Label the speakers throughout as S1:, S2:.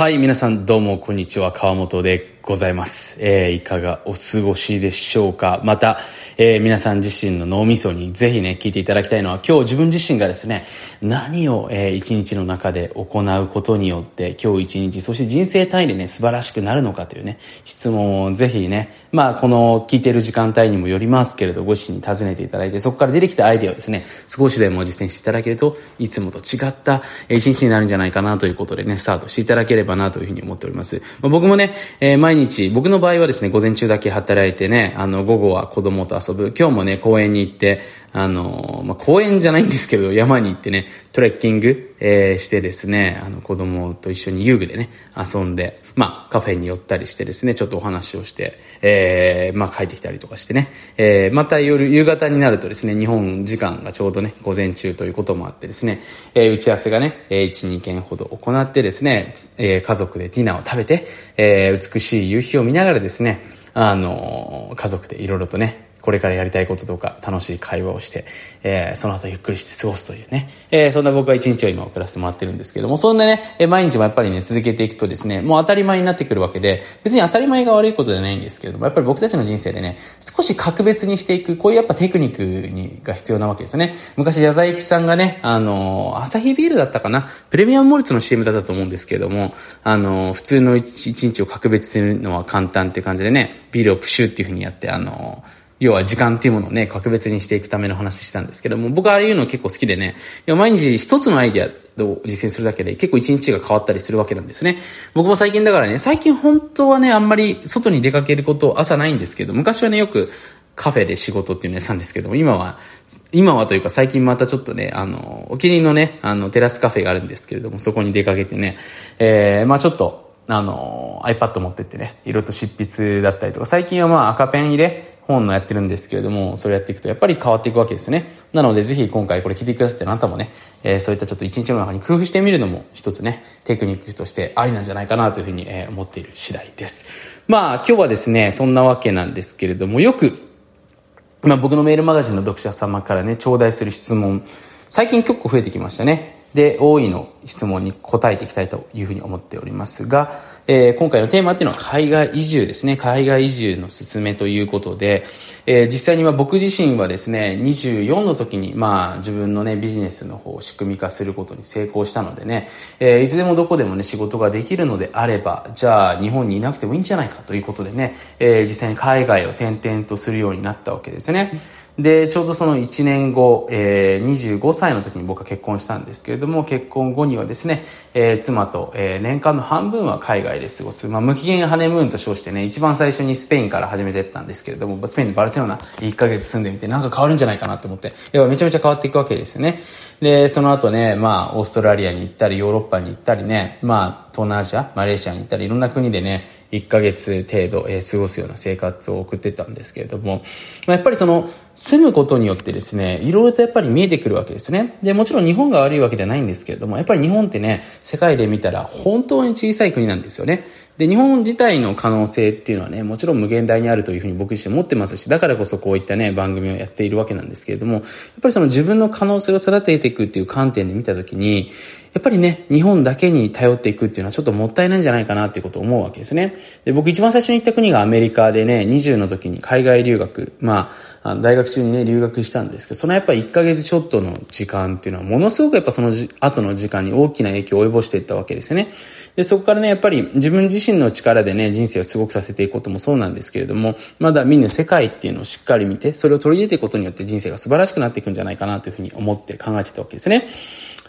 S1: はい、皆さんどうもこんにちは、川本でございます。えー、いかがお過ごしでしょうかまた、えー、皆さん自身の脳みそにぜひね、聞いていただきたいのは、今日自分自身がですね、何を、えー、一日の中で行うことによって、今日一日、そして人生単位でね、素晴らしくなるのかというね、質問をぜひね、まあ、この聞いてる時間帯にもよりますけれど、ご自身に尋ねていただいて、そこから出てきたアイデアをですね、少しでも実践していただけると、いつもと違った一日になるんじゃないかなということでね、スタートしていただければなというふうに思っております。まあ、僕もね、えー、毎日、僕の場合はですね、午前中だけ働いてね、あの、午後は子供と遊ぶ。今日もね、公園に行って、あの、まあ、公園じゃないんですけど、山に行ってね、トレッキング、えー、してですね、あの、子供と一緒に遊具でね、遊んで、まあ、カフェに寄ったりしてですね、ちょっとお話をして、えー、まあ、帰ってきたりとかしてね、えー、また夜、夕方になるとですね、日本時間がちょうどね、午前中ということもあってですね、えー、打ち合わせがね、えー、1、2件ほど行ってですね、えー、家族でディナーを食べて、えー、美しい夕日を見ながらですね、あの、家族でいろいろとね、これからやりたいこととか楽しい会話をして、えー、その後ゆっくりして過ごすというね、えー、そんな僕は一日を今送らせてもらってるんですけども、そんなね、えー、毎日もやっぱりね、続けていくとですね、もう当たり前になってくるわけで、別に当たり前が悪いことじゃないんですけれども、やっぱり僕たちの人生でね、少し格別にしていく、こういうやっぱテクニックにが必要なわけですよね。昔、矢沢永吉さんがね、あのー、アサヒビールだったかな、プレミアムモルツの CM だったと思うんですけれども、あのー、普通の一日を格別するのは簡単っていう感じでね、ビールをプシューっていう風にやって、あのー要は時間っていうものをね、格別にしていくための話したんですけども、僕はああいうの結構好きでね、毎日一つのアイディアを実践するだけで結構一日が変わったりするわけなんですね。僕も最近だからね、最近本当はね、あんまり外に出かけること朝ないんですけど、昔はね、よくカフェで仕事っていうのやったんですけども、今は、今はというか最近またちょっとね、あの、お気に入りのね、あの、テラスカフェがあるんですけれども、そこに出かけてね、えー、まあちょっと、あの、iPad 持ってってね、いろいろと執筆だったりとか、最近はまあ赤ペン入れ、本のやってるんですけれども、それやっていくとやっぱり変わっていくわけですね。なのでぜひ今回これ聞いてくださってるあなたもね、えー、そういったちょっと一日の中に工夫してみるのも一つね、テクニックとしてありなんじゃないかなというふうに、えー、思っている次第です。まあ今日はですね、そんなわけなんですけれども、よく、まあ僕のメールマガジンの読者様からね、頂戴する質問、最近結構増えてきましたね。で、多いの質問に答えていきたいというふうに思っておりますが、えー、今回のテーマっていうのは海外移住ですね。海外移住の進めということで、えー、実際には僕自身はですね、24の時に、まあ自分のね、ビジネスの方を仕組み化することに成功したのでね、えー、いつでもどこでもね、仕事ができるのであれば、じゃあ日本にいなくてもいいんじゃないかということでね、えー、実際に海外を転々とするようになったわけですね。で、ちょうどその1年後、えー、25歳の時に僕は結婚したんですけれども、結婚後にはですね、えー、妻と、えー、年間の半分は海外で過ごす、まあ、無期限ハネムーンと称してね、一番最初にスペインから始めてったんですけれども、スペインのバルセロナ1ヶ月住んでみて、なんか変わるんじゃないかなと思って、要はめちゃめちゃ変わっていくわけですよね。で、その後ね、まあ、オーストラリアに行ったり、ヨーロッパに行ったりね、まあ、東南アジア、マレーシアに行ったり、いろんな国でね、1ヶ月程度、えー、過ごすような生活を送ってたんですけれども、まあ、やっぱりその、住むことによってですね、いろいろとやっぱり見えてくるわけですね。で、もちろん日本が悪いわけじゃないんですけれども、やっぱり日本ってね、世界で見たら本当に小さい国なんですよね。で、日本自体の可能性っていうのはね、もちろん無限大にあるというふうに僕自身思ってますし、だからこそこういったね、番組をやっているわけなんですけれども、やっぱりその自分の可能性を育てていくっていう観点で見たときに、やっぱりね、日本だけに頼っていくっていうのはちょっともったいないんじゃないかなっていうことを思うわけですね。で、僕一番最初に行った国がアメリカでね、20の時に海外留学、まあ、あの大学中にね、留学したんですけど、そのやっぱり1ヶ月ちょっとの時間っていうのは、ものすごくやっぱその後の時間に大きな影響を及ぼしていったわけですよね。で、そこからね、やっぱり自分自身の力でね、人生をすごくさせていくこともそうなんですけれども、まだ見ぬ世界っていうのをしっかり見て、それを取り入れていくことによって人生が素晴らしくなっていくんじゃないかなというふうに思って考えてたわけですね。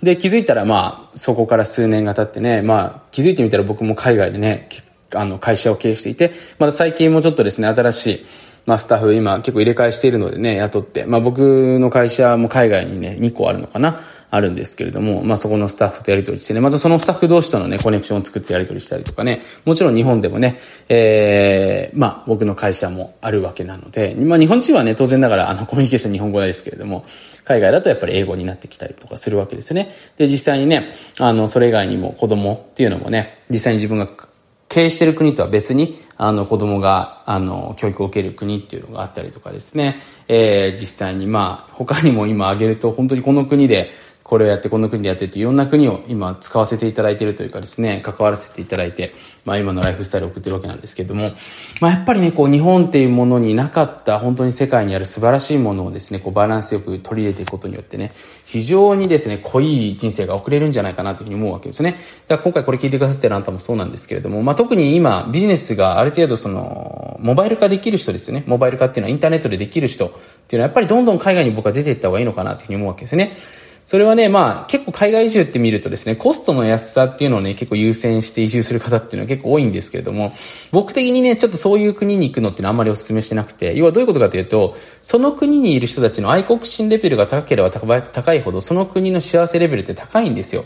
S1: で、気づいたらまあ、そこから数年が経ってね、まあ、気づいてみたら僕も海外でね、あの、会社を経営していて、また最近もちょっとですね、新しい、まあ、スタッフ今結構入れ替えしているのでね、雇って、まあ、僕の会社も海外にね、2個あるのかな？あるんですけれども、まあ、そこのスタッフとやり取りしてね、またそのスタッフ同士とのね、コネクションを作ってやり取りしたりとかね、もちろん日本でもね、ええー、まあ、僕の会社もあるわけなので、まあ、日本人はね、当然ながら、あの、コミュニケーション日本語ですけれども、海外だとやっぱり英語になってきたりとかするわけですよね。で、実際にね、あの、それ以外にも子供っていうのもね、実際に自分が経営してる国とは別に、あの、子供が、あの、教育を受ける国っていうのがあったりとかですね、えー、実際にまあ、他にも今挙げると、本当にこの国で、これをやってこの国でやってっていろんな国を今使わせていただいているというかですね、関わらせていただいて、まあ今のライフスタイルを送ってるわけなんですけれども、まあやっぱりね、こう日本っていうものになかった本当に世界にある素晴らしいものをですね、こうバランスよく取り入れていくことによってね、非常にですね、濃い人生が送れるんじゃないかなというふうに思うわけですね。だから今回これ聞いてくださってるあなたもそうなんですけれども、まあ特に今ビジネスがある程度その、モバイル化できる人ですよね。モバイル化っていうのはインターネットでできる人っていうのはやっぱりどんどん海外に僕は出ていった方がいいのかなというふうに思うわけですね。それはね、まあ結構海外移住って見るとですね、コストの安さっていうのをね、結構優先して移住する方っていうのは結構多いんですけれども、僕的にね、ちょっとそういう国に行くのってのはあんまりお勧めしてなくて、要はどういうことかというと、その国にいる人たちの愛国心レベルが高ければ高いほど、その国の幸せレベルって高いんですよ。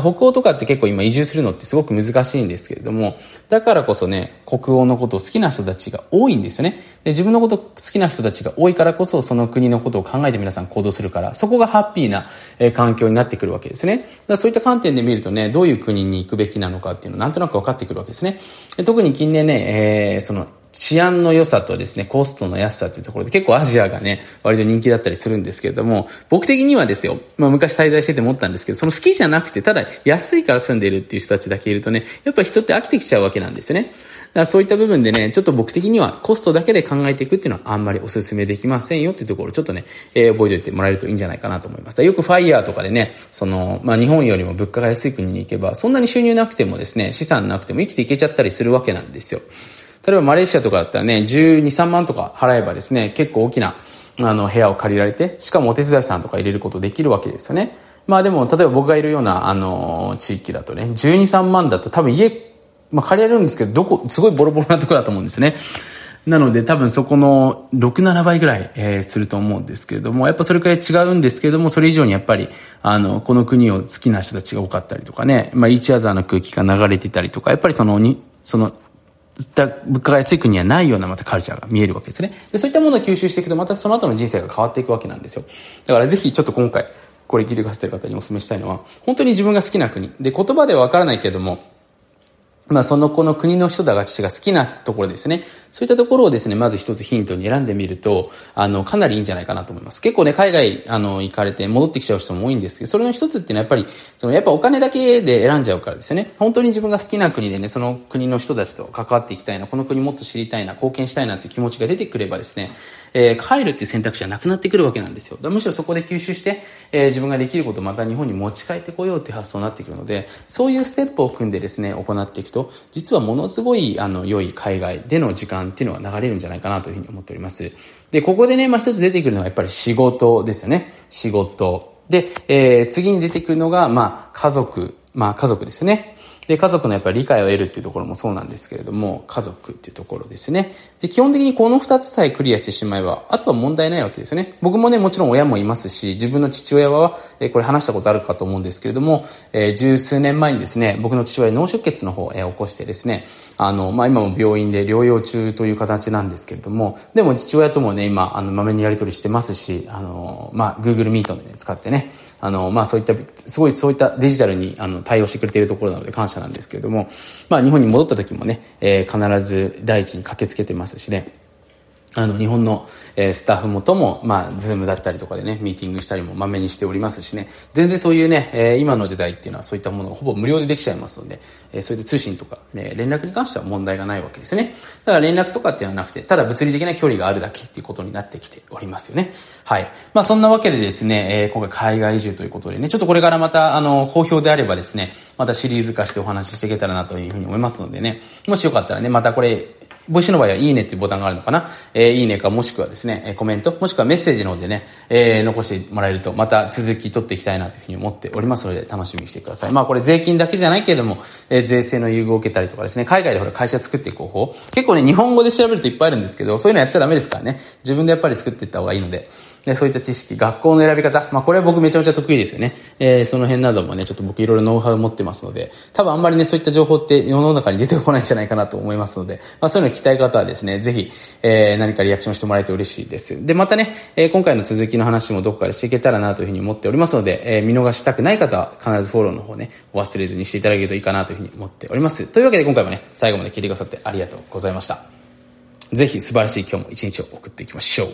S1: 北欧とかって結構今移住するのってすごく難しいんですけれども、だからこそね、北欧のことを好きな人たちが多いんですよね。で自分のこと好きな人たちが多いからこそ、その国のことを考えて皆さん行動するから、そこがハッピーな、え環境になってくるわけですね。だからそういった観点で見るとね、どういう国に行くべきなのかっていうのなんとなく分かってくるわけですね。で特に近年ね、えー、その治安の良さとですね、コストの安さというところで結構アジアがね、割と人気だったりするんですけれども、僕的にはですよ、まあ昔滞在してて思ったんですけど、その好きじゃなくて、ただ安いから住んでいるっていう人たちだけいるとね、やっぱ人って飽きてきちゃうわけなんですよね。だからそういった部分でね、ちょっと僕的にはコストだけで考えていくっていうのはあんまりお勧めできませんよっていうところをちょっとね、えー、覚えておいてもらえるといいんじゃないかなと思います。よくファイヤーとかでね、その、まあ日本よりも物価が安い国に行けば、そんなに収入なくてもですね、資産なくても生きていけちゃったりするわけなんですよ。例えばマレーシアとかだったらね、12、3万とか払えばですね、結構大きな、あの、部屋を借りられて、しかもお手伝いさんとか入れることできるわけですよね。まあでも、例えば僕がいるような、あの、地域だとね、12、3万だと多分家、まあ借りられるんですけど、どこ、すごいボロボロなところだと思うんですよね。なので多分そこの6、7倍ぐらい、えー、すると思うんですけれども、やっぱそれくらい違うんですけれども、それ以上にやっぱり、あの、この国を好きな人たちが多かったりとかね、まあ、イーチアザーの空気が流れてたりとか、やっぱりそのに、その、物価が安い国にはないようなまたカルチャーが見えるわけですね。で、そういったものを吸収していくと、またその後の人生が変わっていくわけなんですよ。だからぜひちょっと今回、これ聞いてくださってる方にお勧めしたいのは、本当に自分が好きな国。で、言葉ではわからないけれども、まあ、その子の国の人たちが好きなところですね。そういったところをですね、まず一つヒントに選んでみると、あの、かなりいいんじゃないかなと思います。結構ね、海外、あの、行かれて戻ってきちゃう人も多いんですけど、それの一つっていうのはやっぱり、その、やっぱお金だけで選んじゃうからですよね。本当に自分が好きな国でね、その国の人たちと関わっていきたいな、この国もっと知りたいな、貢献したいなっていう気持ちが出てくればですね、えー、帰るっていう選択肢はなくなってくるわけなんですよ。むしろそこで吸収して、えー、自分ができることをまた日本に持ち帰ってこようっていう発想になってくるので、そういうステップを組んでですね、行っていくと、実はものすごい、あの、良い海外での時間っていうのは流れるんじゃないかなというふうに思っております。で、ここでね、まあ一つ出てくるのはやっぱり仕事ですよね。仕事。で、えー、次に出てくるのが、まあ家族。まあ家族ですよね。で、家族のやっぱり理解を得るっていうところもそうなんですけれども、家族っていうところですね。で、基本的にこの二つさえクリアしてしまえば、あとは問題ないわけですよね。僕もね、もちろん親もいますし、自分の父親は、えこれ話したことあるかと思うんですけれども、えー、十数年前にですね、僕の父親脳出血の方を、え、起こしてですね、あの、まあ、今も病院で療養中という形なんですけれども、でも父親ともね、今、あの、まめにやり取りしてますし、あの、まあ、Google Meet でね、使ってね、あの、まあそういった、すごいそういったデジタルにあの対応してくれているところなので感謝なんですけれども、まあ日本に戻った時もね、えー、必ず第一に駆けつけてますしね、あの、日本の、え、スタッフもとも、まあ、 Zoom だったりとかでね、ミーティングしたりもまめにしておりますしね、全然そういうね、え、今の時代っていうのはそういったものがほぼ無料でできちゃいますので、え、そういった通信とか、ね、連絡に関しては問題がないわけですね。だから連絡とかっていうのはなくて、ただ物理的な距離があるだけっていうことになってきておりますよね。はい。まあ、そんなわけでですね、え、今回海外移住ということでね、ちょっとこれからまた、あの、好評であればですね、またシリーズ化してお話ししていけたらなというふうに思いますのでね、もしよかったらね、またこれ、ボイシの場合は、いいねっていうボタンがあるのかな？えー、いいねか、もしくはですね、コメント、もしくはメッセージの方でね、えー、残してもらえると、また続き取っていきたいなというふうに思っておりますので、楽しみにしてください。まあ、これ税金だけじゃないけれども、えー、税制の優遇を受けたりとかですね、海外でほら会社作っていく方法、結構ね、日本語で調べるといっぱいあるんですけど、そういうのやっちゃダメですからね。自分でやっぱり作っていった方がいいので、で、そういった知識、学校の選び方、まあこれは僕めちゃめちゃ得意ですよね。えー、その辺などもね、ちょっと僕いろいろノウハウ持ってますので、多分あんまりね、そういった情報って世の中に出てこないんじゃないかなと思いますので、まあそういうのを聞きたい方はですね、ぜひ、えー、何かリアクションしてもらえると嬉しいです。で、またね、えー、今回の続きの話もどこかでしていけたらなというふうに思っておりますので、えー、見逃したくない方は必ずフォローの方ね、お忘れずにしていただけるといいかなというふうに思っております。というわけで今回もね、最後まで聞いてくださってありがとうございました。ぜひ素晴らしい今日も一日を送っていきましょう。